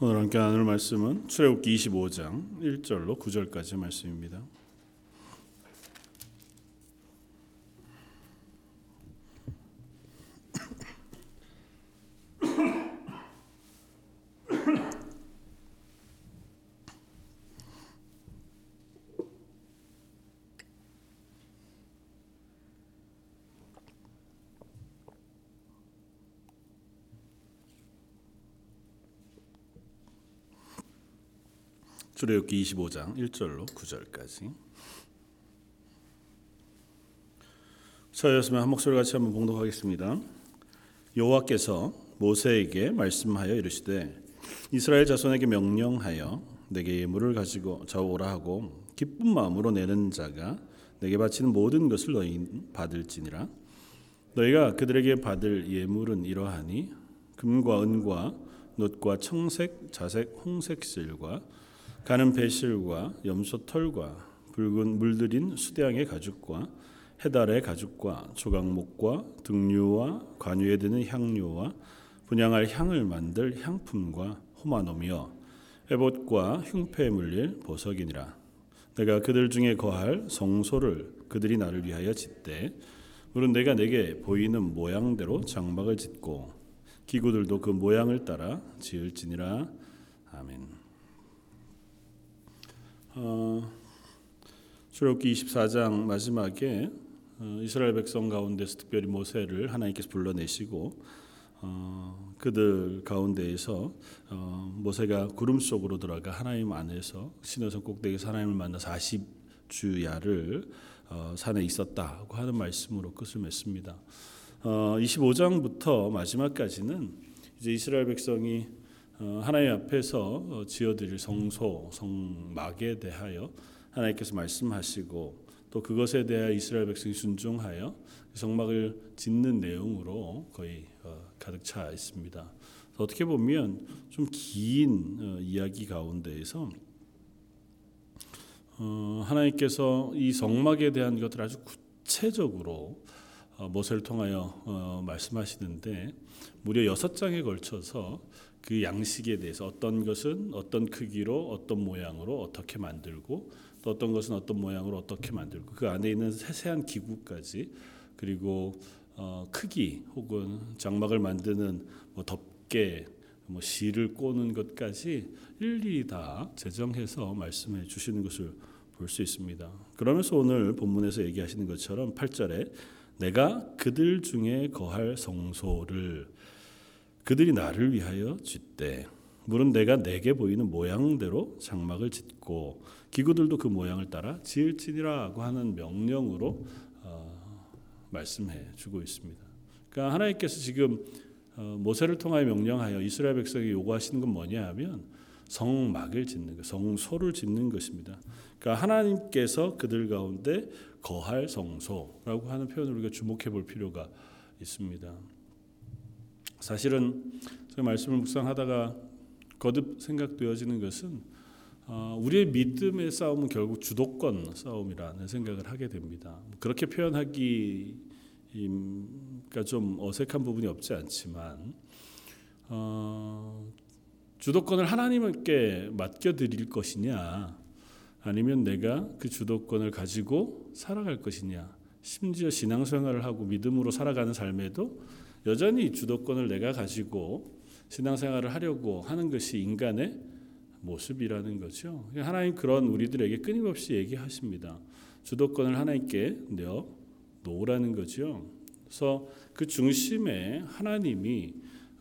오늘 함께 나눌 말씀은 출애굽기 25장 1절로 9절까지 말씀입니다. 출애굽기 25장 1절로 9절까지. 저였으면 한 목소리 같이 한번 봉독하겠습니다. 여호와께서 모세에게 말씀하여 이르시되 이스라엘 자손에게 명령하여 내게 예물을 가지고 저오라 하고 기쁜 마음으로 내는 자가 내게 바치는 모든 것을 너희 받을지니라 너희가 그들에게 받을 예물은 이러하니 금과 은과 놋과 청색, 자색, 홍색 실과 가는 배실과 염소 털과 붉은 물들인 수대양의 가죽과 해달의 가죽과 조각목과 등류와 관유에 드는 향료와 분양할 향을 만들 향품과 호마노며 에봇과 흉패에 물릴 보석이니라 내가 그들 중에 거할 성소를 그들이 나를 위하여 짓되 물은 내가 내게 보이는 모양대로 장막을 짓고 기구들도 그 모양을 따라 지을지니라 아멘. 어, 출애굽기 24장 마지막에 어, 이스라엘 백성 가운데서 특별히 모세를 하나님께서 불러내시고 어, 그들 가운데에서 어, 모세가 구름 속으로 들어가 하나님 안에서 신호선 꼭대기에서 하나님을 만나 40주야를 어, 산에 있었다고 하는 말씀으로 끝을 맺습니다. 25장부터 마지막까지는 이제 이스라엘 백성이 어, 하나님 앞에서 어, 지어드릴 성소, 성막에 대하여 하나님께서 말씀하시고 또 그것에 대하여 이스라엘 백성이 순종하여 그 성막을 짓는 내용으로 거의 어, 가득 차 있습니다. 어떻게 보면 좀 긴 이야기 가운데에서 하나님께서 이 성막에 대한 것들 아주 구체적으로 모세를 통하여 말씀하시는데 무려 여섯 장에 걸쳐서 그 양식에 대해서 어떤 것은 어떤 크기로 어떤 모양으로 어떻게 만들고 또 어떤 것은 어떤 모양으로 어떻게 만들고 그 안에 있는 세세한 기구까지 그리고 어, 크기 혹은 장막을 만드는 뭐 덮개 뭐 실을 꼬는 것까지 일일이 다 제정해서 말씀해 주시는 것을 볼 수 있습니다. 그러면서 오늘 본문에서 얘기하시는 것처럼 8절에 내가 그들 중에 거할 성소를 그들이 나를 위하여 짓되 물은 내가 내게 보이는 모양대로 장막을 짓고 기구들도 그 모양을 따라 지을지니라고 하는 명령으로 어, 말씀해 주고 있습니다. 그러니까 하나님께서 지금 어, 모세를 통하여 명령하여 이스라엘 백성이 요구하시는 건 뭐냐 하면 성막을 짓는 것, 성소를 짓는 것입니다. 그러니까 하나님께서 그들 가운데 거할 성소라고 하는 표현을 우리가 주목해 볼 필요가 있습니다. 사실은 제가 말씀을 묵상하다가 거듭 생각되어지는 것은 어, 우리의 믿음의 싸움은 결국 주도권 싸움이라는 생각을 하게 됩니다. 그렇게 표현하기가 좀 어색한 부분이 없지 않지만 어, 주도권을 하나님께 맡겨드릴 것이냐 아니면 내가 그 주도권을 가지고 살아갈 것이냐 심지어 신앙생활을 하고 믿음으로 살아가는 삶에도 여전히 주도권을 내가 가지고 신앙생활을 하려고 하는 것이 인간의 모습이라는 거죠. 하나님 그런 우리들에게 끊임없이 얘기하십니다. 주도권을 하나님께 내어 놓으라는 거죠. 그래서 그 중심에 하나님이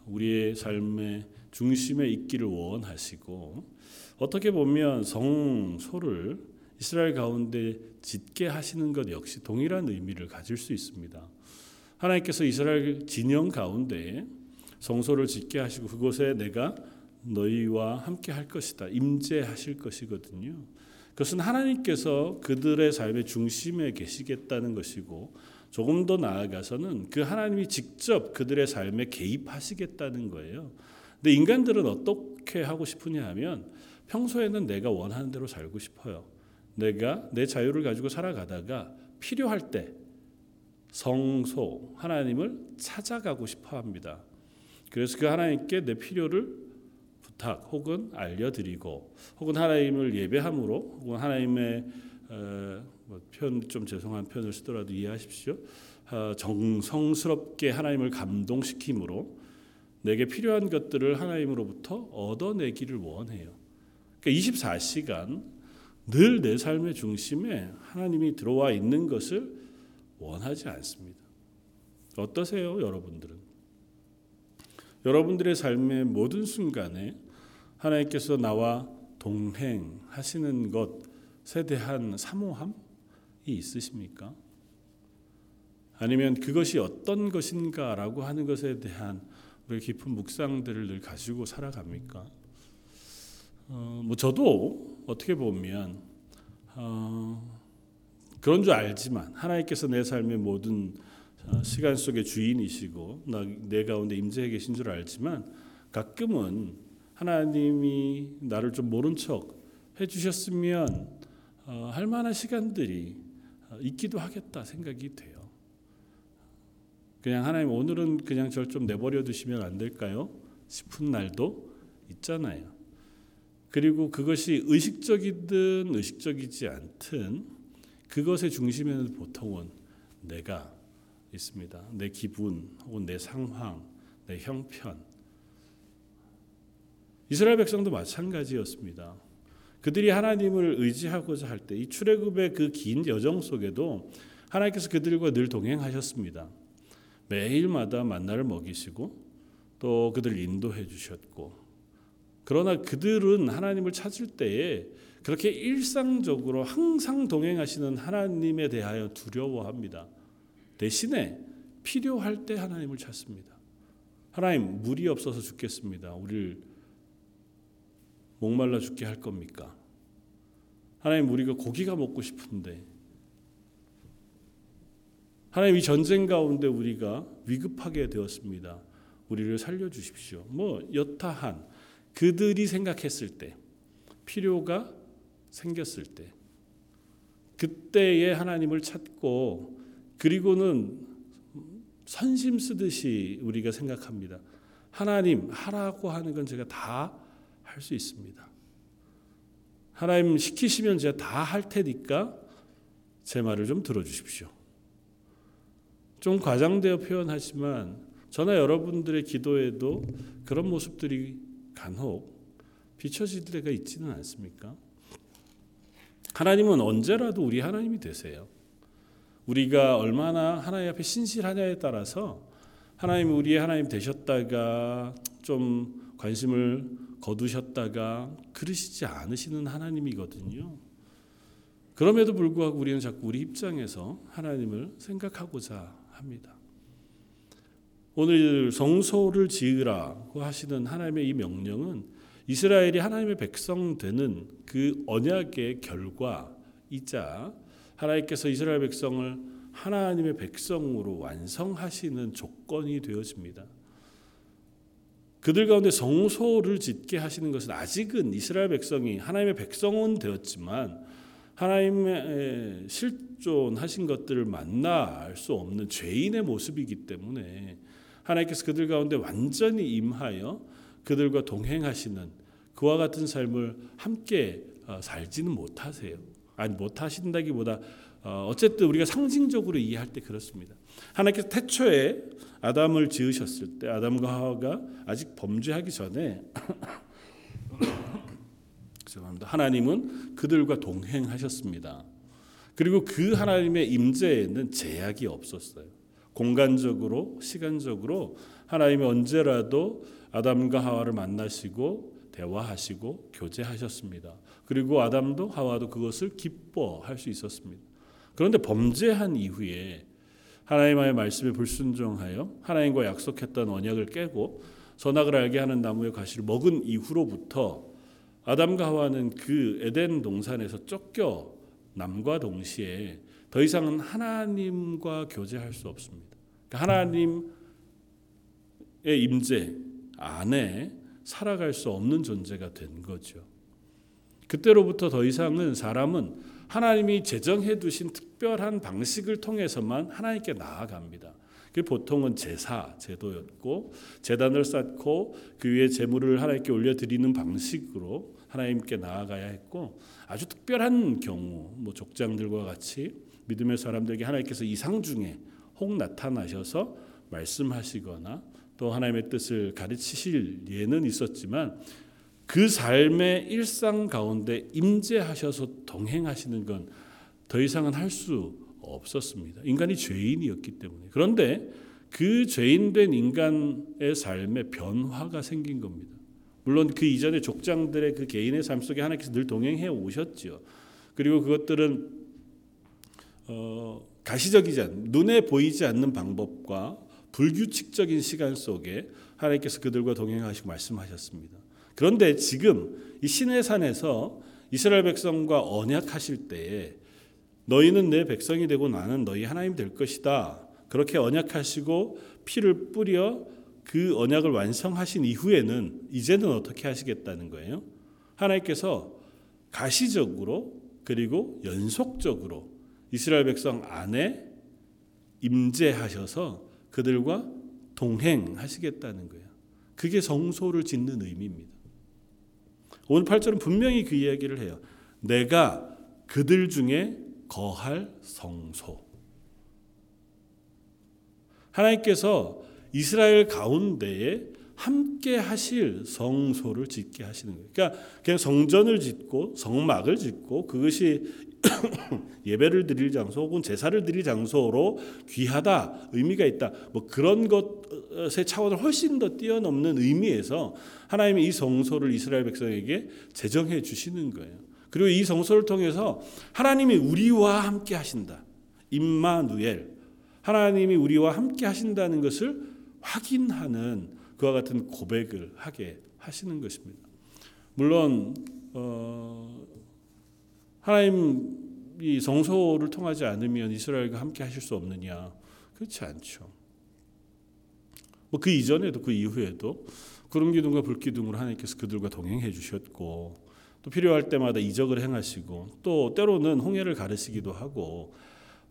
우리의 삶의 중심에 있기를 원하시고 어떻게 보면 성소를 이스라엘 가운데 짓게 하시는 것 역시 동일한 의미를 가질 수 있습니다. 하나님께서 이스라엘 진영 가운데 성소를 짓게 하시고 그곳에 내가 너희와 함께 할 것이다. 임재하실 것이거든요. 그것은 하나님께서 그들의 삶의 중심에 계시겠다는 것이고 조금 더 나아가서는 그 하나님이 직접 그들의 삶에 개입하시겠다는 거예요. 근데 인간들은 어떻게 하고 싶으냐 하면 평소에는 내가 원하는 대로 살고 싶어요. 내가 내 자유를 가지고 살아가다가 필요할 때 성소 하나님을 찾아가고 싶어 합니다. 그래서 그 하나님께 내 필요를 부탁 혹은 알려드리고 혹은 하나님을 예배함으로 혹은 하나님의 어, 뭐 죄송한 표현을 쓰더라도 이해하십시오. 어, 정성스럽게 하나님을 감동시킴으로 내게 필요한 것들을 하나님으로부터 얻어내기를 원해요. 그러니까 24시간 늘 내 삶의 중심에 하나님이 들어와 있는 것을 원하지 않습니다. 어떠세요, 여러분들은? 여러분들의 삶의 모든 순간에 하나님께서 나와 동행하시는 것에 대한 사모함이 있으십니까? 아니면 그것이 어떤 것인가라고 하는 것에 대한 우리 깊은 묵상들을 늘 가지고 살아갑니까? 어, 뭐 저도 어떻게 보면 어, 그런 줄 알지만 하나님께서 내 삶의 모든 어, 시간 속의 주인이시고 내 가운데 임재해 계신 줄 알지만 가끔은 하나님이 나를 좀 모른 척 해주셨으면 어, 할 만한 시간들이 어, 있기도 하겠다 생각이 돼요. 그냥 하나님 오늘은 그냥 절 좀 내버려 두시면 안 될까요? 싶은 날도 있잖아요. 그리고 그것이 의식적이든 의식적이지 않든 그것의 중심에는 보통은 내가 있습니다. 내 기분 혹은 내 상황, 내 형편. 이스라엘 백성도 마찬가지였습니다. 그들이 하나님을 의지하고자 할 때 이 출애굽의 그 긴 여정 속에도 하나님께서 그들과 늘 동행하셨습니다. 매일마다 만나를 먹이시고 또 그들을 인도해 주셨고 그러나 그들은 하나님을 찾을 때에 그렇게 일상적으로 항상 동행하시는 하나님에 대하여 두려워합니다. 대신에 필요할 때 하나님을 찾습니다. 하나님 물이 없어서 죽겠습니다. 우리를 목말라 죽게 할 겁니까? 하나님 우리가 고기가 먹고 싶은데 하나님 이 전쟁 가운데 우리가 위급하게 되었습니다. 우리를 살려 주십시오. 뭐 여타한 그들이 생각했을 때 필요가 생겼을 때 그때에 하나님을 찾고 그리고는 선심 쓰듯이 우리가 생각합니다. 하나님 하라고 하는 건 제가 다 할 수 있습니다. 하나님 시키시면 제가 다 할 테니까 제 말을 좀 들어주십시오. 좀 과장되어 표현하지만 저나 여러분들의 기도에도 그런 모습들이 간혹 비춰질 때가 있지는 않습니까? 하나님은 언제라도 우리 하나님이 되세요. 우리가 얼마나 하나님 앞에 신실하냐에 따라서 하나님 우리의 하나님 되셨다가 좀 관심을 거두셨다가 그러시지 않으시는 하나님이거든요. 그럼에도 불구하고 우리는 자꾸 우리 입장에서 하나님을 생각하고자 합니다. 오늘 성소를 지으라고 하시는 하나님의 이 명령은 이스라엘이 하나님의 백성 되는 그 언약의 결과이자 하나님께서 이스라엘 백성을 하나님의 백성으로 완성하시는 조건이 되어집니다. 그들 가운데 성소를 짓게 하시는 것은 아직은 이스라엘 백성이 하나님의 백성은 되었지만 하나님의 실존하신 것들을 만날 수 없는 죄인의 모습이기 때문에 하나님께서 그들 가운데 완전히 임하여 그들과 동행하시는 그와 같은 삶을 함께 어, 살지는 못하세요. 아니 못하신다기보다 어, 어쨌든 우리가 상징적으로 이해할 때 그렇습니다. 하나님께서 태초에 아담을 지으셨을 때 아담과 하와가 아직 범죄하기 전에 죄송합니다. 하나님은 그들과 동행하셨습니다. 그리고 그 하나님의 임재에는 제약이 없었어요. 공간적으로 시간적으로 하나님이 언제라도 아담과 하와를 만나시고 대화하시고 교제하셨습니다. 그리고 아담도 하와도 그것을 기뻐할 수 있었습니다. 그런데 범죄한 이후에 하나님의 말씀에 불순종하여 하나님과 약속했던 언약을 깨고 선악을 알게 하는 나무의 가시를 먹은 이후로부터 아담과 하와는 그 에덴 동산에서 쫓겨 남과 동시에 더 이상은 하나님과 교제할 수 없습니다. 그러니까 하나님의 임재 안에 살아갈 수 없는 존재가 된 거죠. 그때로부터 더 이상은 사람은 하나님이 제정해 두신 특별한 방식을 통해서만 하나님께 나아갑니다. 그 보통은 제사 제도였고 제단을 쌓고 그 위에 제물을 하나님께 올려 드리는 방식으로 하나님께 나아가야 했고 아주 특별한 경우 뭐 족장들과 같이 믿음의 사람들에게 하나님께서 이상 중에 혹 나타나셔서 말씀하시거나 또 하나님의 뜻을 가르치실 예는 있었지만 그 삶의 일상 가운데 임재하셔서 동행하시는 건 더 이상은 할 수 없었습니다. 인간이 죄인이었기 때문에. 그런데 그 죄인된 인간의 삶에 변화가 생긴 겁니다. 물론 그 이전에 족장들의 그 개인의 삶 속에 하나님께서 늘 동행해 오셨죠. 그리고 그것들은 어, 가시적이지 않, 눈에 보이지 않는 방법과 불규칙적인 시간 속에 하나님께서 그들과 동행하시고 말씀하셨습니다. 그런데 지금 이 시내산에서 이스라엘 백성과 언약하실 때에 너희는 내 백성이 되고 나는 너희 하나님 될 것이다. 그렇게 언약하시고 피를 뿌려 그 언약을 완성하신 이후에는 이제는 어떻게 하시겠다는 거예요? 하나님께서 가시적으로 그리고 연속적으로 이스라엘 백성 안에 임재하셔서 그들과 동행하시겠다는 거예요. 그게 성소를 짓는 의미입니다. 오늘 8절은 분명히 그 이야기를 해요. 내가 그들 중에 거할 성소. 하나님께서 이스라엘 가운데에 함께 하실 성소를 짓게 하시는 거예요. 그러니까 그냥 성전을 짓고 성막을 짓고 그것이 예배를 드릴 장소 혹은 제사를 드릴 장소로 귀하다 의미가 있다 뭐 그런 것의 차원을 훨씬 더 뛰어넘는 의미에서 하나님이 이 성소를 이스라엘 백성에게 제정해 주시는 거예요. 그리고 이 성소를 통해서 하나님이 우리와 함께 하신다. 임마누엘 하나님이 우리와 함께 하신다는 것을 확인하는 그와 같은 고백을 하게 하시는 것입니다. 물론 어, 하나님 이 성소를 통하지 않으면 이스라엘과 함께 하실 수 없느냐? 그렇지 않죠. 뭐 그 이전에도 그 이후에도 구름 기둥과 불 기둥으로 하나님께서 그들과 동행해 주셨고 또 필요할 때마다 이적을 행하시고 또 때로는 홍해를 가르시기도 하고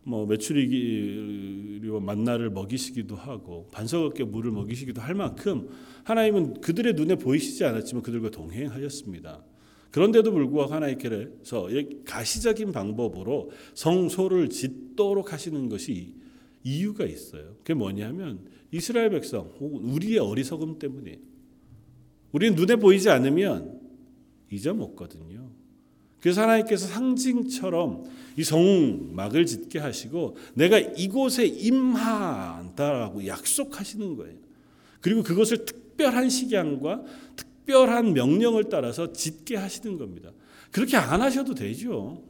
뭐 메추리기와 만나를 먹이시기도 하고 반석 없게 물을 먹이시기도 할 만큼 하나님은 그들의 눈에 보이시지 않았지만 그들과 동행하셨습니다. 그런데도 불구하고 하나님께서 가시적인 방법으로 성소를 짓도록 하시는 것이 이유가 있어요. 그게 뭐냐면 이스라엘 백성 혹은 우리의 어리석음 때문에 우리는 눈에 보이지 않으면 잊어먹거든요. 그래서 하나님께서 상징처럼 이 성막을 짓게 하시고 내가 이곳에 임한다라고 약속하시는 거예요. 그리고 그것을 특별한 식양과 특 별한 명령을 따라서 짓게 하시는 겁니다. 그렇게 안 하셔도 되죠.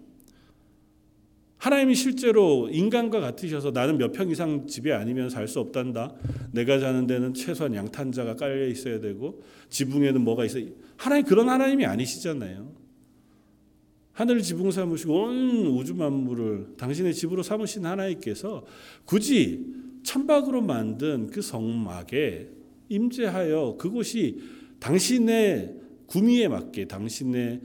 하나님이 실제로 인간과 같으셔서 나는 몇 평 이상 집에 아니면 살 수 없단다. 내가 자는 데는 최소한 양탄자가 깔려 있어야 되고 지붕에는 뭐가 있어. 하나님 그런 하나님이 아니시잖아요. 하늘을 지붕 삼으시고 온 우주 만물을 당신의 집으로 삼으신 하나님께서 굳이 천박으로 만든 그 성막에 임재하여 그곳이 당신의 구미에 맞게 당신의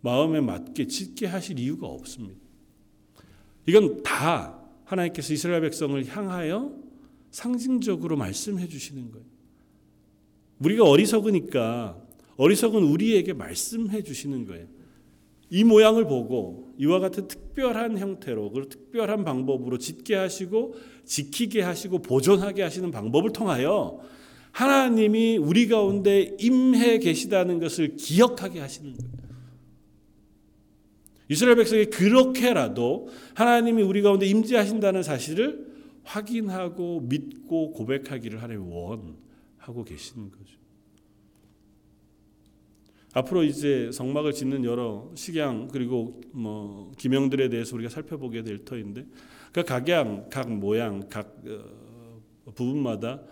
마음에 맞게 짓게 하실 이유가 없습니다. 이건 다 하나님께서 이스라엘 백성을 향하여 상징적으로 말씀해 주시는 거예요. 우리가 어리석으니까 어리석은 우리에게 말씀해 주시는 거예요. 이 모양을 보고 이와 같은 특별한 형태로 그리고 특별한 방법으로 짓게 하시고 지키게 하시고 보존하게 하시는 방법을 통하여 하나님이 우리 가운데 임해 계시다는 것을 기억하게 하시는 거예요. 이스라엘 백성이 그렇게라도 하나님이 우리 가운데 임재하신다는 사실을 확인하고 믿고 고백하기를 하나님 원하고 계시는 거죠. 앞으로 이제 성막을 짓는 여러 식양 그리고 뭐 기명들에 대해서 우리가 살펴보게 될 터인데 그 각양, 각 모양, 각 어, 부분마다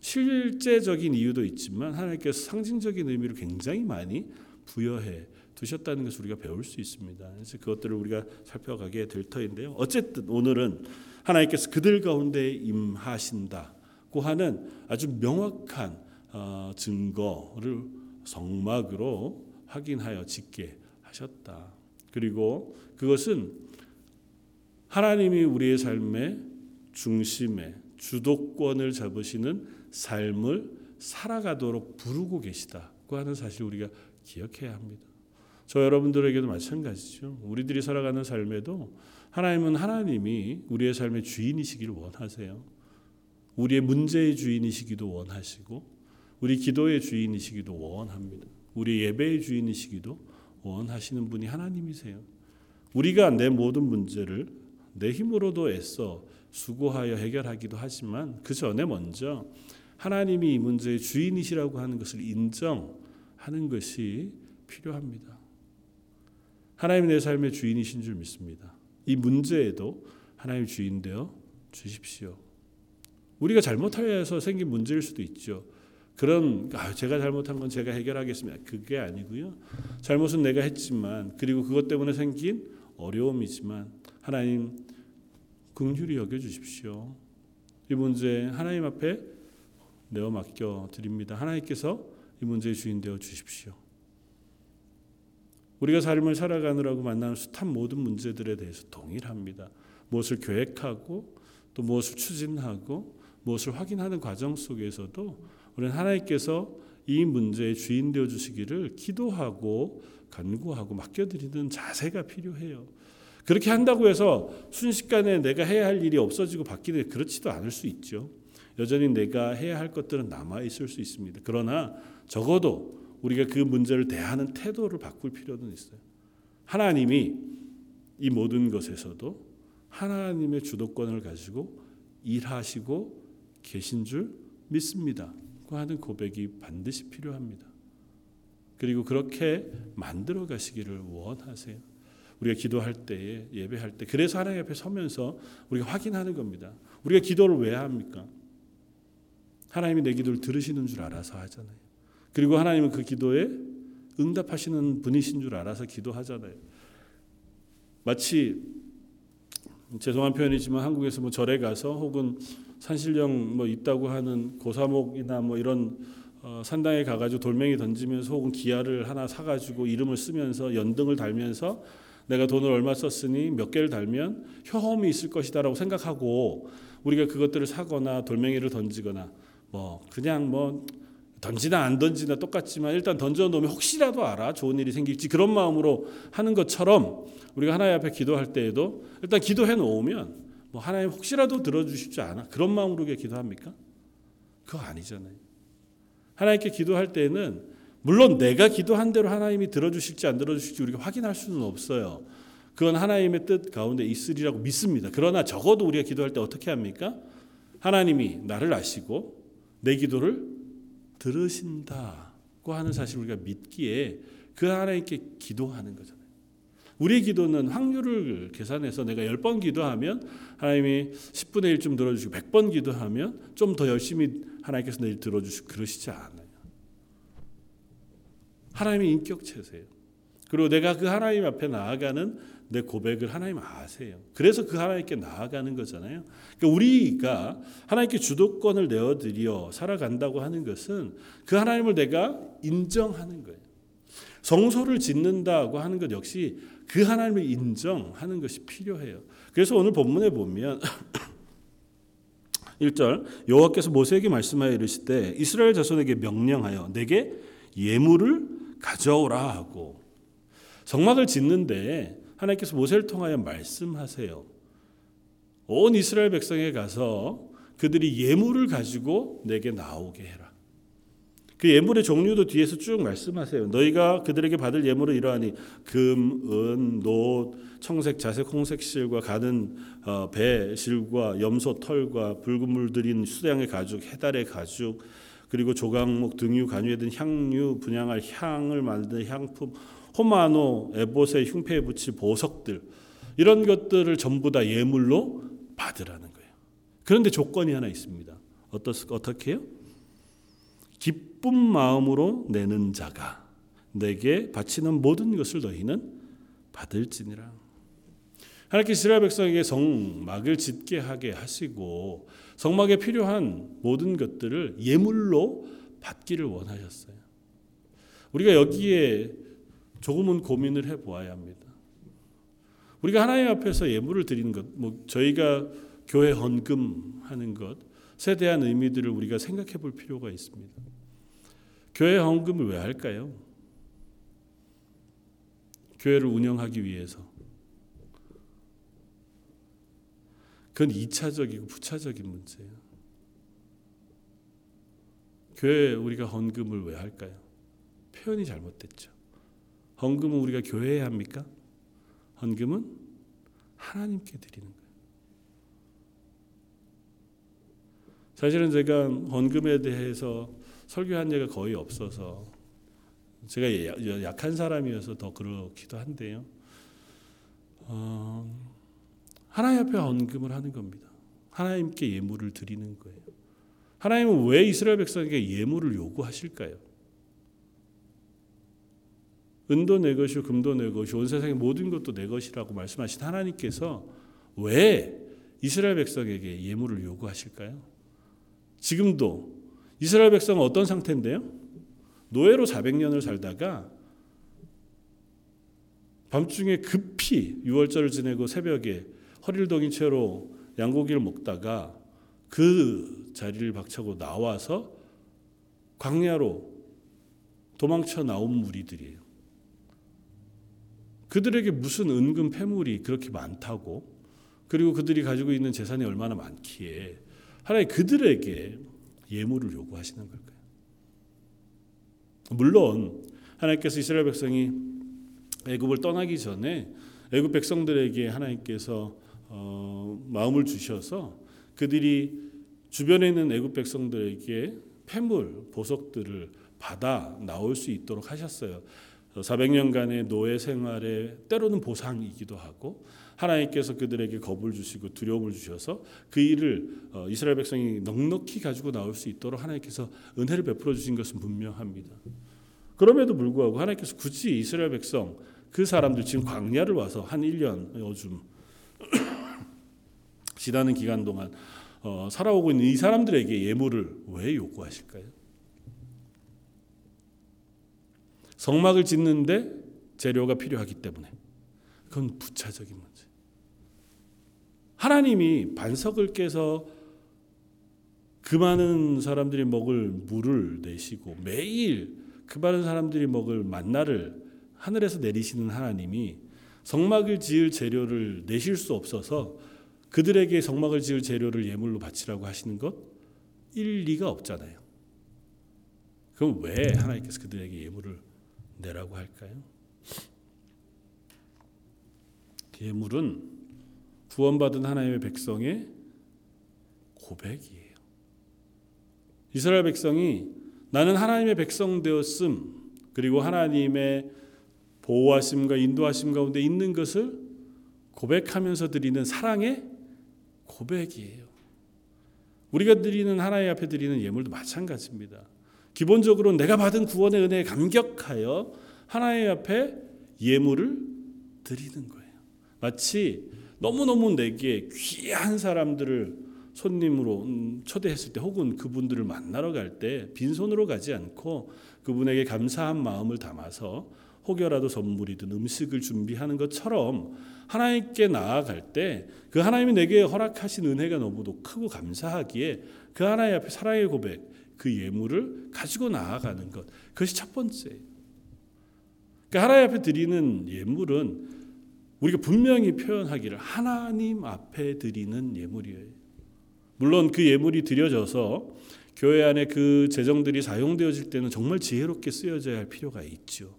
실제적인 이유도 있지만 하나님께서 상징적인 의미를 굉장히 많이 부여해 두셨다는 것을 우리가 배울 수 있습니다. 그래서 그것들을 우리가 살펴가게 될 터인데요. 어쨌든 오늘은 하나님께서 그들 가운데 임하신다고 하는 아주 명확한 어, 증거를 성막으로 확인하여 짓게 하셨다. 그리고 그것은 하나님이 우리의 삶에 중심에 주도권을 잡으시는 삶을 살아가도록 부르고 계시다고 하는 사실 우리가 기억해야 합니다. 저 여러분들에게도 마찬가지죠. 우리들이 살아가는 삶에도 하나님은 하나님이 우리의 삶의 주인이시기를 원하세요. 우리의 문제의 주인이시기도 원하시고 우리 기도의 주인이시기도 원합니다. 우리 예배의 주인이시기도 원하시는 분이 하나님이세요. 우리가 내 모든 문제를 내 힘으로도 애써 수고하여 해결하기도 하지만 그 전에 먼저 하나님이 이 문제의 주인이시라고 하는 것을 인정하는 것이 필요합니다. 하나님 내 삶의 주인이신 줄 믿습니다. 이 문제에도 하나님 주인 되어 주십시오. 우리가 잘못하여서 생긴 문제일 수도 있죠. 그런 아, 제가 잘못한 건 제가 해결하겠습니다. 그게 아니고요. 잘못은 내가 했지만 그리고 그것 때문에 생긴 어려움이지만 하나님 긍휼히 여겨 주십시오. 이 문제 하나님 앞에 내어 맡겨 드립니다. 하나님께서 이 문제의 주인 되어 주십시오. 우리가 삶을 살아가느라고 만나는 숱한 모든 문제들에 대해서 동일합니다. 무엇을 계획하고 또 무엇을 추진하고 무엇을 확인하는 과정 속에서도 우리는 하나님께서 이 문제의 주인 되어 주시기를 기도하고 간구하고 맡겨드리는 자세가 필요해요. 그렇게 한다고 해서 순식간에 내가 해야 할 일이 없어지고 바뀌는 그렇지도 않을 수 있죠. 여전히 내가 해야 할 것들은 남아 있을 수 있습니다. 그러나 적어도 우리가 그 문제를 대하는 태도를 바꿀 필요는 있어요. 하나님이 이 모든 것에서도 하나님의 주도권을 가지고 일하시고 계신 줄 믿습니다. 그 하는 고백이 반드시 필요합니다. 그리고 그렇게 만들어 가시기를 원하세요. 우리가 기도할 때에 예배할 때 그래서 하나님 앞에 서면서 우리가 확인하는 겁니다. 우리가 기도를 왜 합니까? 하나님이 내 기도를 들으시는 줄 알아서 하잖아요. 그리고 하나님은 그 기도에 응답하시는 분이신 줄 알아서 기도하잖아요. 마치 죄송한 표현이지만 한국에서 뭐 절에 가서 혹은 산신령 뭐 있다고 하는 고사목이나 뭐 이런 어, 산당에 가가지고 돌멩이 던지면서 혹은 기아를 하나 사가지고 이름을 쓰면서 연등을 달면서 내가 돈을 얼마 썼으니 몇 개를 달면 효험이 있을 것이다라고 생각하고 우리가 그것들을 사거나 돌멩이를 던지거나 뭐 그냥 뭐 던지나 안 던지나 똑같지만 일단 던져 놓으면 혹시라도 알아 좋은 일이 생길지 그런 마음으로 하는 것처럼 우리가 하나님 앞에 기도할 때에도 일단 기도해 놓으면 뭐 하나님 혹시라도 들어주실지 않아 그런 마음으로 기도합니까? 그거 아니잖아요. 하나님께 기도할 때는 물론 내가 기도한 대로 하나님이 들어주실지 안 들어주실지 우리가 확인할 수는 없어요. 그건 하나님의 뜻 가운데 있으리라고 믿습니다. 그러나 적어도 우리가 기도할 때 어떻게 합니까? 하나님이 나를 아시고 내 기도를 들으신다고 하는 사실 우리가 믿기에 그 하나님께 기도하는 거잖아요. 우리의 기도는 확률을 계산해서 내가 10번 기도하면 하나님이 10분의 1좀 들어주시고 100번 기도하면 좀 더 열심히 하나님께서 내일 들어주시고 그러시지 않아요. 하나님의 인격체세요. 그리고 내가 그 하나님 앞에 나아가는 내 고백을 하나님 아세요. 그래서 그 하나님께 나아가는 거잖아요. 그러니까 우리가 하나님께 주도권을 내어드려 살아간다고 하는 것은 그 하나님을 내가 인정하는 거예요. 성소를 짓는다고 하는 것 역시 그 하나님을 인정하는 것이 필요해요. 그래서 오늘 본문에 보면 1절 여호와께서 모세에게 말씀하여 이르시되 이스라엘 자손에게 명령하여 내게 예물을 가져오라 하고 성막을 짓는데 하나님께서 모세를 통하여 말씀하세요. 온 이스라엘 백성에 가서 그들이 예물을 가지고 내게 나오게 해라. 그 예물의 종류도 뒤에서 쭉 말씀하세요. 너희가 그들에게 받을 예물은 이러하니 금, 은, 놋, 청색, 자색, 홍색 실과 가는 어, 베 실과 염소 털과 붉은 물 들인 숫양의 가죽, 해달의 가죽, 그리고 조각목, 등유, 관유에 드는 향유, 분향할 향을 만드는 향품, 호마노, 에봇과 흉패에 붙일 보석들 이런 것들을 전부 다 예물로 받으라는 거예요. 그런데 조건이 하나 있습니다. 어떻게 해요? 기쁜 마음으로 내는 자가 내게 바치는 모든 것을 너희는 받을지니라. 하나님께 이스라엘 백성에게 성막을 짓게 하게 하시고 성막에 필요한 모든 것들을 예물로 받기를 원하셨어요. 우리가 여기에 조금은 고민을 해 보아야 합니다. 우리가 하나님 앞에서 예물을 드리는 것, 뭐 저희가 교회 헌금 하는 것에 대한 의미들을 우리가 생각해 볼 필요가 있습니다. 교회 헌금을 왜 할까요? 교회를 운영하기 위해서. 그건 2차적이고 부차적인 문제예요. 교회 우리가 헌금을 왜 할까요? 표현이 잘못됐죠. 헌금은 우리가 교회에 합니까? 헌금은 하나님께 드리는 거예요. 사실은 제가 헌금에 대해서 설교한 예가 거의 없어서 제가 약한 사람이어서 더 그렇기도 한데요. 어, 하나님 앞에 헌금을 하는 겁니다. 하나님께 예물을 드리는 거예요. 하나님은 왜 이스라엘 백성에게 예물을 요구하실까요? 은도 내 것이요 금도 내 것이요 온 세상의 모든 것도 내 것이라고 말씀하신 하나님께서 왜 이스라엘 백성에게 예물을 요구하실까요? 지금도 이스라엘 백성은 어떤 상태인데요? 노예로 400년을 살다가 밤중에 급히 유월절을 지내고 새벽에 허리를 동인 채로 양고기를 먹다가 그 자리를 박차고 나와서 광야로 도망쳐 나온 무리들이에요. 그들에게 무슨 은근 패물이 그렇게 많다고 그리고 그들이 가지고 있는 재산이 얼마나 많기에 하나님 그들에게 예물을 요구하시는 걸까요? 물론 하나님께서 이스라엘 백성이 애굽을 떠나기 전에 애굽 백성들에게 하나님께서 어, 마음을 주셔서 그들이 주변에 있는 애굽 백성들에게 폐물 보석들을 받아 나올 수 있도록 하셨어요. 400년간의 노예 생활의 때로는 보상이기도 하고 하나님께서 그들에게 겁을 주시고 두려움을 주셔서 그 일을 어, 이스라엘 백성이 넉넉히 가지고 나올 수 있도록 하나님께서 은혜를 베풀어 주신 것은 분명합니다. 그럼에도 불구하고 하나님께서 굳이 이스라엘 백성 그 사람들 지금 광야를 와서 한 1년 요즘 지나는 기간 동안 어, 살아오고 있는 이 사람들에게 예물을 왜 요구하실까요? 성막을 짓는데 재료가 필요하기 때문에 그건 부차적인 문제. 하나님이 반석을 깨서 그 많은 사람들이 먹을 물을 내시고 매일 그 많은 사람들이 먹을 만나를 하늘에서 내리시는 하나님이 성막을 지을 재료를 내실 수 없어서 그들에게 성막을 지을 재료를 예물로 바치라고 하시는 것 일리가 없잖아요. 그럼 왜 하나님께서 그들에게 예물을 내라고 할까요? 예물은 구원받은 하나님의 백성의 고백이에요. 이스라엘 백성이 나는 하나님의 백성 되었음 그리고 하나님의 보호하심과 인도하심 가운데 있는 것을 고백하면서 드리는 사랑의 고백이에요. 우리가 드리는 하나님 앞에 드리는 예물도 마찬가지입니다. 기본적으로 내가 받은 구원의 은혜에 감격하여 하나님 앞에 예물을 드리는 거예요. 마치 너무너무 내게 귀한 사람들을 손님으로 음, 초대했을 때 혹은 그분들을 만나러 갈 때 빈손으로 가지 않고 그분에게 감사한 마음을 담아서 혹여라도 선물이든 음식을 준비하는 것처럼 하나님께 나아갈 때 그 하나님이 내게 허락하신 은혜가 너무도 크고 감사하기에 그 하나님 앞에 사랑의 고백, 그 예물을 가지고 나아가는 것 그것이 첫 번째예요. 그러니까 하나님 앞에 드리는 예물은 우리가 분명히 표현하기를 하나님 앞에 드리는 예물이에요. 물론 그 예물이 드려져서 교회 안에 그 재정들이 사용되어질 때는 정말 지혜롭게 쓰여져야 할 필요가 있죠.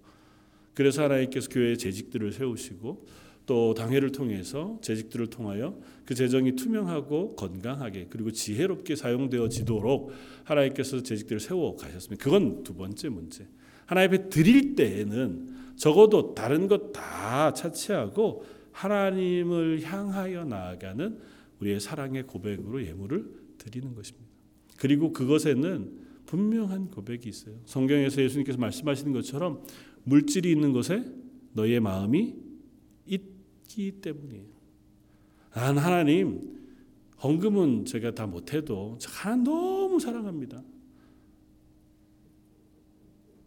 그래서 하나님께서 교회에 재직들을 세우시고 또 당회를 통해서 재직들을 통하여 그 재정이 투명하고 건강하게 그리고 지혜롭게 사용되어지도록 하나님께서 재직들을 세워 가셨습니다. 그건 두 번째 문제. 하나님 앞에 드릴 때에는 적어도 다른 것 다 차치하고 하나님을 향하여 나아가는 우리의 사랑의 고백으로 예물을 드리는 것입니다. 그리고 그것에는 분명한 고백이 있어요. 성경에서 예수님께서 말씀하시는 것처럼 물질이 있는 곳에 너의 마음이 있기 때문이에요. 난 하나님 헌금은 제가 다 못해도 하나님 너무 사랑합니다.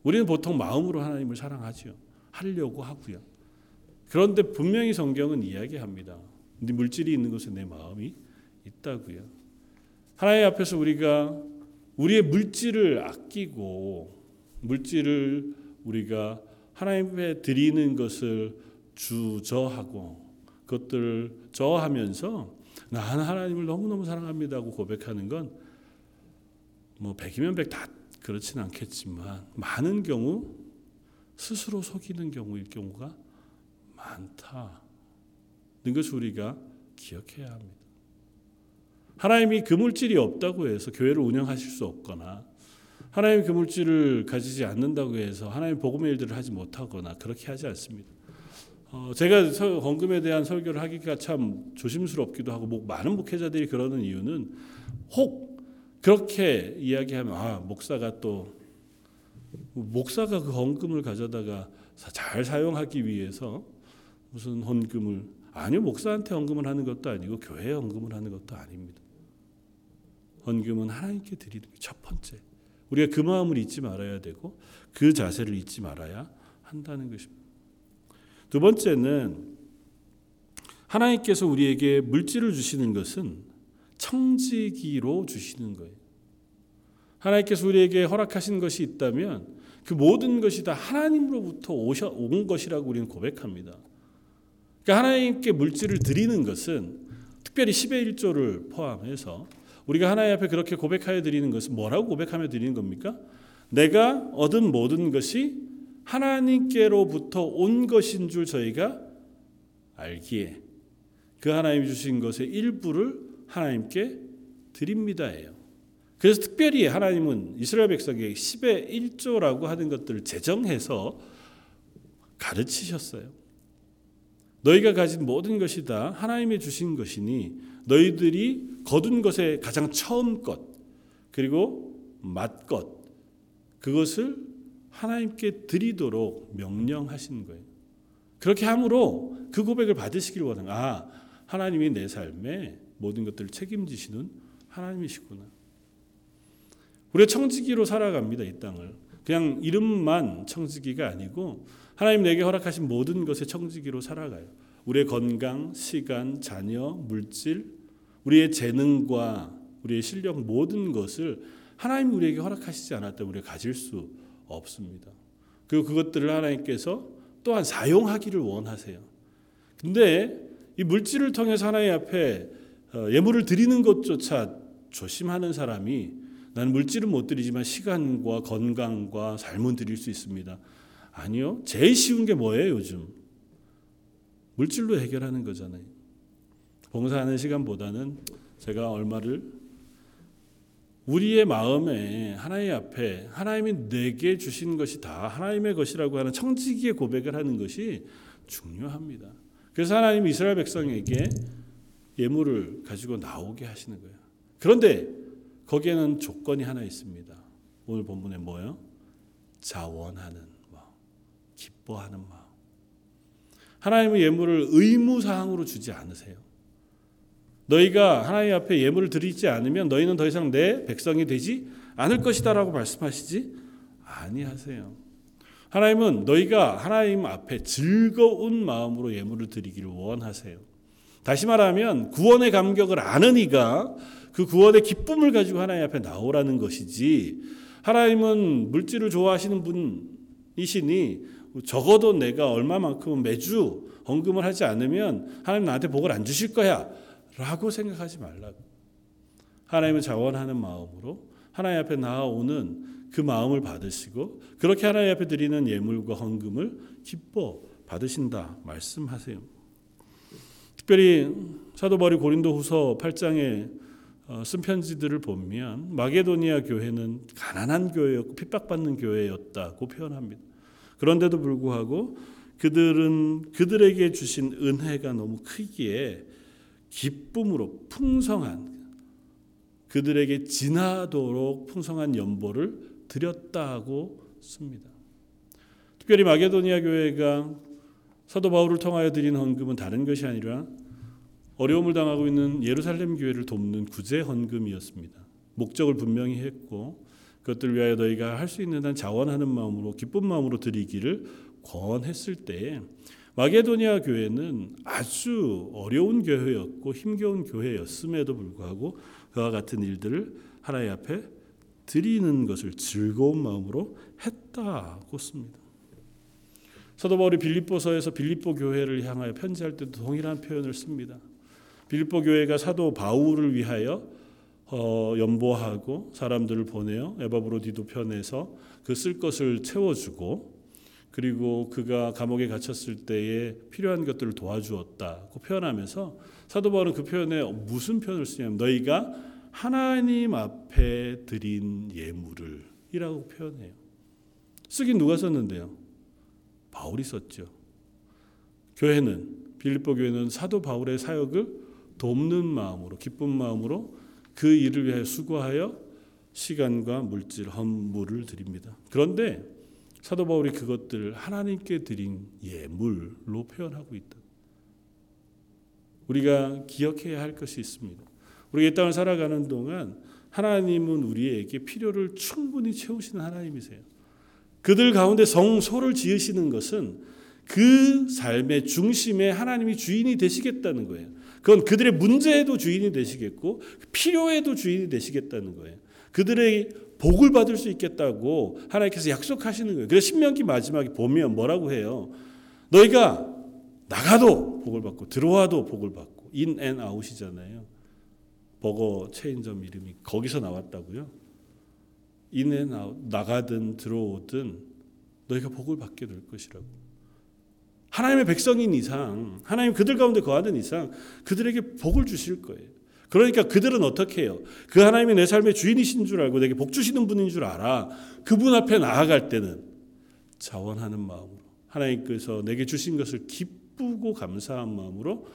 우리는 보통 마음으로 하나님을 사랑하죠. 하려고 하고요. 그런데 분명히 성경은 이야기합니다. 네 물질이 있는 곳에 내 마음이 있다고요. 하나님 앞에서 우리가 우리의 물질을 아끼고 물질을 우리가 하나님께 드리는 것을 주저하고 그것들을 저하면서 나는 하나님을 너무너무 사랑합니다고 고백하는 건 뭐 백이면 백 다 그렇진 않겠지만 많은 경우 스스로 속이는 경우일 경우가 많다. 는 것을 우리가 기억해야 합니다. 하나님이 그 물질이 없다고 해서 교회를 운영하실 수 없거나 하나님이 그 물질을 가지지 않는다고 해서 하나님 복음의 일들을 하지 못하거나 그렇게 하지 않습니다. 어, 제가 서, 헌금에 대한 설교를 하기가 참 조심스럽기도 하고 뭐, 많은 목회자들이 그러는 이유는 혹 그렇게 이야기하면 아 목사가 또 목사가 그 헌금을 가져다가 잘 사용하기 위해서 무슨 헌금을 아니요 목사한테 헌금을 하는 것도 아니고 교회에 헌금을 하는 것도 아닙니다. 헌금은 하나님께 드리는 게 첫 번째. 우리가 그 마음을 잊지 말아야 되고 그 자세를 잊지 말아야 한다는 것입니다. 두 번째는 하나님께서 우리에게 물질을 주시는 것은 청지기로 주시는 거예요. 하나님께서 우리에게 허락하신 것이 있다면 그 모든 것이 다 하나님으로부터 오셔, 온 것이라고 우리는 고백합니다. 그러니까 하나님께 물질을 드리는 것은 특별히 10의 1조를 포함해서 우리가 하나님 앞에 그렇게 고백하여 드리는 것은 뭐라고 고백하며 드리는 겁니까? 내가 얻은 모든 것이 하나님께로부터 온 것인 줄 저희가 알기에 그 하나님이 주신 것의 일부를 하나님께 드립니다예요. 그래서 특별히 하나님은 이스라엘 백성에게 10의 1조라고 하는 것들을 제정해서 가르치셨어요. 너희가 가진 모든 것이 다 하나님이 주신 것이니 너희들이 거둔 것의 가장 처음 것 그리고 맛 것 그것을 하나님께 드리도록 명령하신 거예요. 그렇게 함으로 그 고백을 받으시길 원하는 아 하나님이 내 삶에 모든 것들을 책임지시는 하나님이시구나. 우리가 청지기로 살아갑니다. 이 땅을. 그냥 이름만 청지기가 아니고 하나님 내게 허락하신 모든 것에 청지기로 살아가요. 우리의 건강, 시간, 자녀, 물질, 우리의 재능과 우리의 실력 모든 것을 하나님 우리에게 허락하시지 않았다면 우리가 가질 수 없습니다. 그리고 그것들을 하나님께서 또한 사용하기를 원하세요. 근데 이 물질을 통해서 하나님 앞에 어, 예물을 드리는 것조차 조심하는 사람이 나는 물질은 못 드리지만 시간과 건강과 삶은 드릴 수 있습니다. 아니요. 제일 쉬운 게 뭐예요, 요즘? 물질로 해결하는 거잖아요. 봉사하는 시간보다는 제가 얼마를 우리의 마음에 하나님 앞에 하나님이 내게 주신 것이 다 하나님의 것이라고 하는 청지기의 고백을 하는 것이 중요합니다. 그래서 하나님 이스라엘 백성에게 예물을 가지고 나오게 하시는 거예요. 그런데 거기에는 조건이 하나 있습니다. 오늘 본문에 뭐요? 자원하는 마음, 기뻐하는 마음. 하나님의 예물을 의무 사항으로 주지 않으세요. 너희가 하나님 앞에 예물을 드리지 않으면 너희는 더 이상 내 백성이 되지 않을 것이다라고 말씀하시지 아니하세요. 하나님은 너희가 하나님 앞에 즐거운 마음으로 예물을 드리기를 원하세요. 다시 말하면 구원의 감격을 아는 이가 그 구원의 기쁨을 가지고 하나님 앞에 나오라는 것이지 하나님은 물질을 좋아하시는 분이시니 적어도 내가 얼마만큼은 매주 헌금을 하지 않으면 하나님 나한테 복을 안 주실 거야 라고 생각하지 말라고 하나님을 자원하는 마음으로 하나님 앞에 나아오는 그 마음을 받으시고 그렇게 하나님 앞에 드리는 예물과 헌금을 기뻐 받으신다 말씀하세요. 특별히 사도 바울이 고린도후서 8장에 어, 쓴 편지들을 보면 마게도니아 교회는 가난한 교회였고 핍박받는 교회였다고 표현합니다. 그런데도 불구하고 그들은 그들에게 주신 은혜가 너무 크기에 기쁨으로 풍성한 그들에게 지나도록 풍성한 연보를 드렸다고 씁니다. 특별히 마게도니아 교회가 사도 바울을 통하여 드린 헌금은 다른 것이 아니라 어려움을 당하고 있는 예루살렘 교회를 돕는 구제 헌금이었습니다. 목적을 분명히 했고 그것들 위하여 너희가 할 수 있는 한 자원하는 마음으로 기쁜 마음으로 드리기를 권했을 때 마게도니아 교회는 아주 어려운 교회였고 힘겨운 교회였음에도 불구하고 그와 같은 일들을 하나님 앞에 드리는 것을 즐거운 마음으로 했다고 씁니다. 사도 바울이 빌립보서에서 빌립보 교회를 향하여 편지할 때도 동일한 표현을 씁니다. 빌립보 교회가 사도 바울을 위하여 어, 연보하고 사람들을 보내어 에바브로디도 편에서 그 쓸 것을 채워주고 그리고 그가 감옥에 갇혔을 때에 필요한 것들을 도와주었다고 표현하면서 사도 바울은 그 표현에 무슨 표현을 쓰냐면 너희가 하나님 앞에 드린 예물을 이라고 표현해요. 쓰긴 누가 썼는데요? 바울이 썼죠. 교회는 빌립보 교회는 사도 바울의 사역을 돕는 마음으로 기쁜 마음으로 그 일을 위하여 수고하여 시간과 물질 헌물을 드립니다. 그런데 사도 바울이 그것들을 하나님께 드린 예물로 표현하고 있다. 우리가 기억해야 할 것이 있습니다. 우리가 이 땅을 살아가는 동안 하나님은 우리에게 필요를 충분히 채우시는 하나님이세요. 그들 가운데 성소를 지으시는 것은 그 삶의 중심에 하나님이 주인이 되시겠다는 거예요. 그건 그들의 문제에도 주인이 되시겠고 필요에도 주인이 되시겠다는 거예요. 그들의 복을 받을 수 있겠다고 하나님께서 약속하시는 거예요. 그래서 신명기 마지막에 보면 뭐라고 해요? 너희가 나가도 복을 받고 들어와도 복을 받고 in and out이잖아요. 버거 체인점 이름이 거기서 나왔다고요. in and out 나가든 들어오든 너희가 복을 받게 될 것이라고. 하나님의 백성인 이상, 하나님 그들 가운데 거하는 이상 그들에게 복을 주실 거예요. 그러니까 그들은 어떻게 해요? 그 하나님이 내 삶의 주인이신 줄 알고 내게 복 주시는 분인 줄 알아. 그분 앞에 나아갈 때는 자원하는 마음으로 하나님께서 내게 주신 것을 기쁘고 감사한 마음으로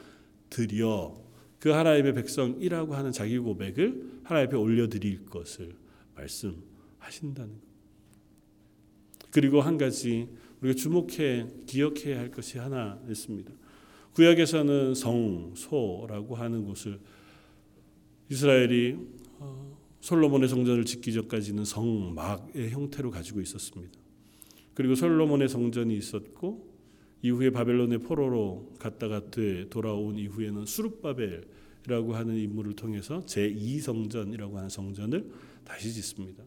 드려 그 하나님의 백성이라고 하는 자기 고백을 하나님 앞에 올려드릴 것을 말씀하신다는 것. 그리고 한 가지 우리가 주목해 기억해야 할 것이 하나 있습니다. 구약에서는 성소라고 하는 곳을 이스라엘이 어, 솔로몬의 성전을 짓기 전까지는 성막의 형태로 가지고 있었습니다. 그리고 솔로몬의 성전이 있었고 이후에 바벨론의 포로로 갔다가 돌아온 이후에는 수룹바벨이라고 하는 인물을 통해서 제2 성전이라고 하는 성전을 다시 짓습니다.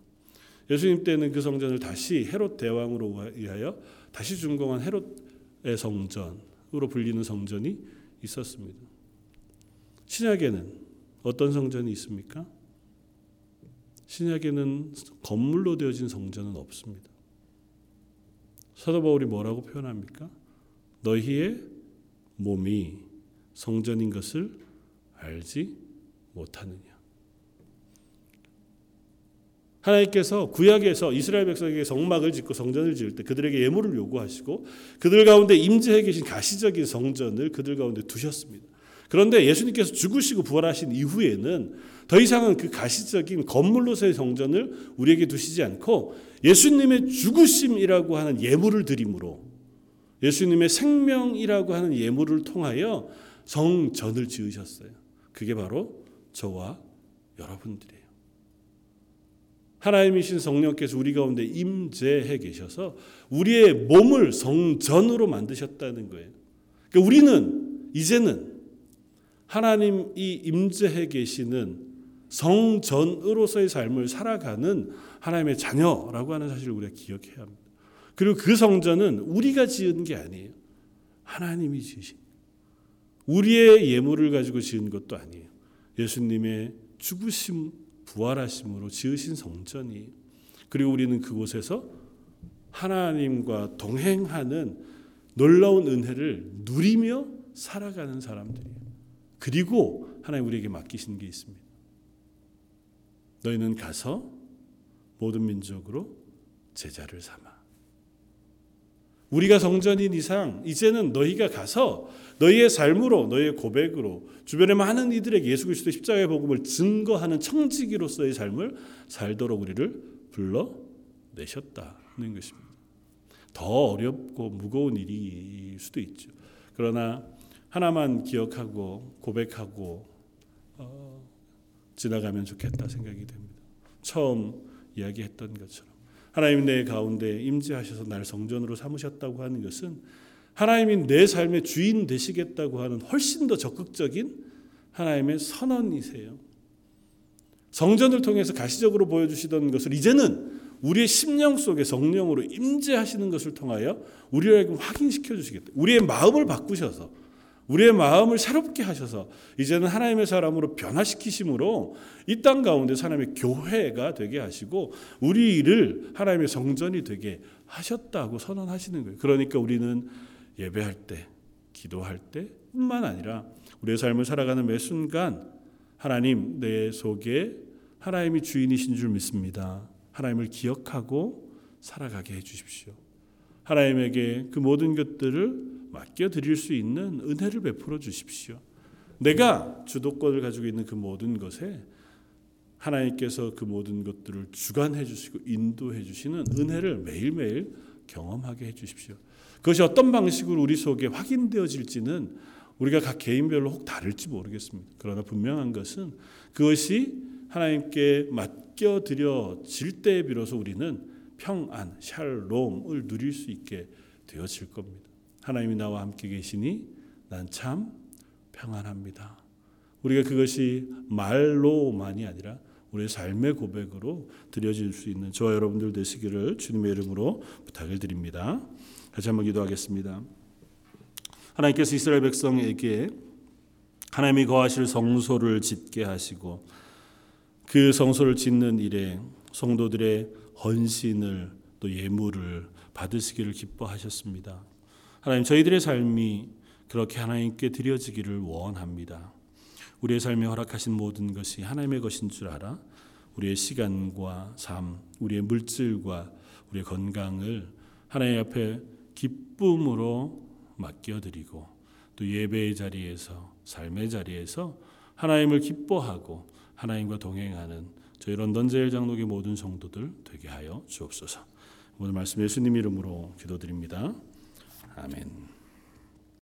예수님 때는 그 성전을 다시 헤롯 대왕으로 의하여 다시 준공한 헤롯의 성전으로 불리는 성전이 있었습니다. 신약에는 어떤 성전이 있습니까? 신약에는 건물로 되어진 성전은 없습니다. 사도 바울이 뭐라고 표현합니까? 너희의 몸이 성전인 것을 알지 못하느냐. 하나님께서 구약에서 이스라엘 백성에게 성막을 짓고 성전을 지을 때 그들에게 예물을 요구하시고 그들 가운데 임재해 계신 가시적인 성전을 그들 가운데 두셨습니다. 그런데 예수님께서 죽으시고 부활하신 이후에는 더 이상은 그 가시적인 건물로서의 성전을 우리에게 두시지 않고 예수님의 죽으심이라고 하는 예물을 드림으로 예수님의 생명이라고 하는 예물을 통하여 성전을 지으셨어요. 그게 바로 저와 여러분들이에요. 하나님이신 성령께서 우리 가운데 임재해 계셔서 우리의 몸을 성전으로 만드셨다는 거예요. 그러니까 우리는 이제는 하나님이 임재해 계시는 성전으로서의 삶을 살아가는 하나님의 자녀라고 하는 사실을 우리가 기억해야 합니다. 그리고 그 성전은 우리가 지은 게 아니에요. 하나님이 지으신. 우리의 예물을 가지고 지은 것도 아니에요. 예수님의 죽으심, 부활하심으로 지으신 성전이에요. 그리고 우리는 그곳에서 하나님과 동행하는 놀라운 은혜를 누리며 살아가는 사람들이에요. 그리고 하나님 우리에게 맡기신 게 있습니다. 너희는 가서 모든 민족으로 제자를 삼아. 우리가 성전인 이상 이제는 너희가 가서 너희의 삶으로 너희의 고백으로 주변의 많은 이들에게 예수 그리스도 십자가의 복음을 증거하는 청지기로서의 삶을 살도록 우리를 불러 내셨다는 것입니다. 더 어렵고 무거운 일일 수도 있죠. 그러나 하나만 기억하고 고백하고 어, 지나가면 좋겠다 생각이 됩니다. 처음 이야기했던 것처럼 하나님 내 가운데 임재하셔서 날 성전으로 삼으셨다고 하는 것은 하나님이 내 삶의 주인 되시겠다고 하는 훨씬 더 적극적인 하나님의 선언이세요. 성전을 통해서 가시적으로 보여주시던 것을 이제는 우리의 심령 속에 성령으로 임재하시는 것을 통하여 우리에게 확인시켜 주시겠다. 우리의 마음을 바꾸셔서 우리의 마음을 새롭게 하셔서 이제는 하나님의 사람으로 변화시키심으로 이 땅 가운데 하나님의 교회가 되게 하시고 우리를 하나님의 성전이 되게 하셨다고 선언하시는 거예요. 그러니까 우리는 예배할 때, 기도할 때뿐만 아니라 우리의 삶을 살아가는 매 순간 하나님 내 속에 하나님이 주인이신 줄 믿습니다. 하나님을 기억하고 살아가게 해 주십시오. 하나님에게 그 모든 것들을 맡겨 드릴 수 있는 은혜를 베풀어 주십시오. 내가 주도권을 가지고 있는 그 모든 것에 하나님께서 그 모든 것들을 주관해 주시고 인도해 주시는 은혜를 매일매일 경험하게 해 주십시오. 그것이 어떤 방식으로 우리 속에 확인되어질지는 우리가 각 개인별로 혹 다를지 모르겠습니다. 그러나 분명한 것은 그것이 하나님께 맡겨 드려질 때에 비로소 우리는 평안, 샬롬을 누릴 수 있게 되어질 겁니다. 하나님이 나와 함께 계시니 난 참 평안합니다. 우리가 그것이 말로만이 아니라 우리의 삶의 고백으로 드려질 수 있는 저와 여러분들 되시기를 주님의 이름으로 부탁을 드립니다. 같이 한번 기도하겠습니다. 하나님께서 이스라엘 백성에게 하나님이 거하실 성소를 짓게 하시고 그 성소를 짓는 일에 성도들의 헌신을 또 예물을 받으시기를 기뻐하셨습니다. 하나님 저희들의 삶이 그렇게 하나님께 드려지기를 원합니다. 우리의 삶에 허락하신 모든 것이 하나님의 것인 줄 알아 우리의 시간과 삶, 우리의 물질과 우리의 건강을 하나님 앞에 기쁨으로 맡겨드리고 또 예배의 자리에서 삶의 자리에서 하나님을 기뻐하고 하나님과 동행하는 저희 런던 제일 장로교 모든 성도들 되게 하여 주옵소서. 오늘 말씀 예수님 이름으로 기도드립니다. 아멘.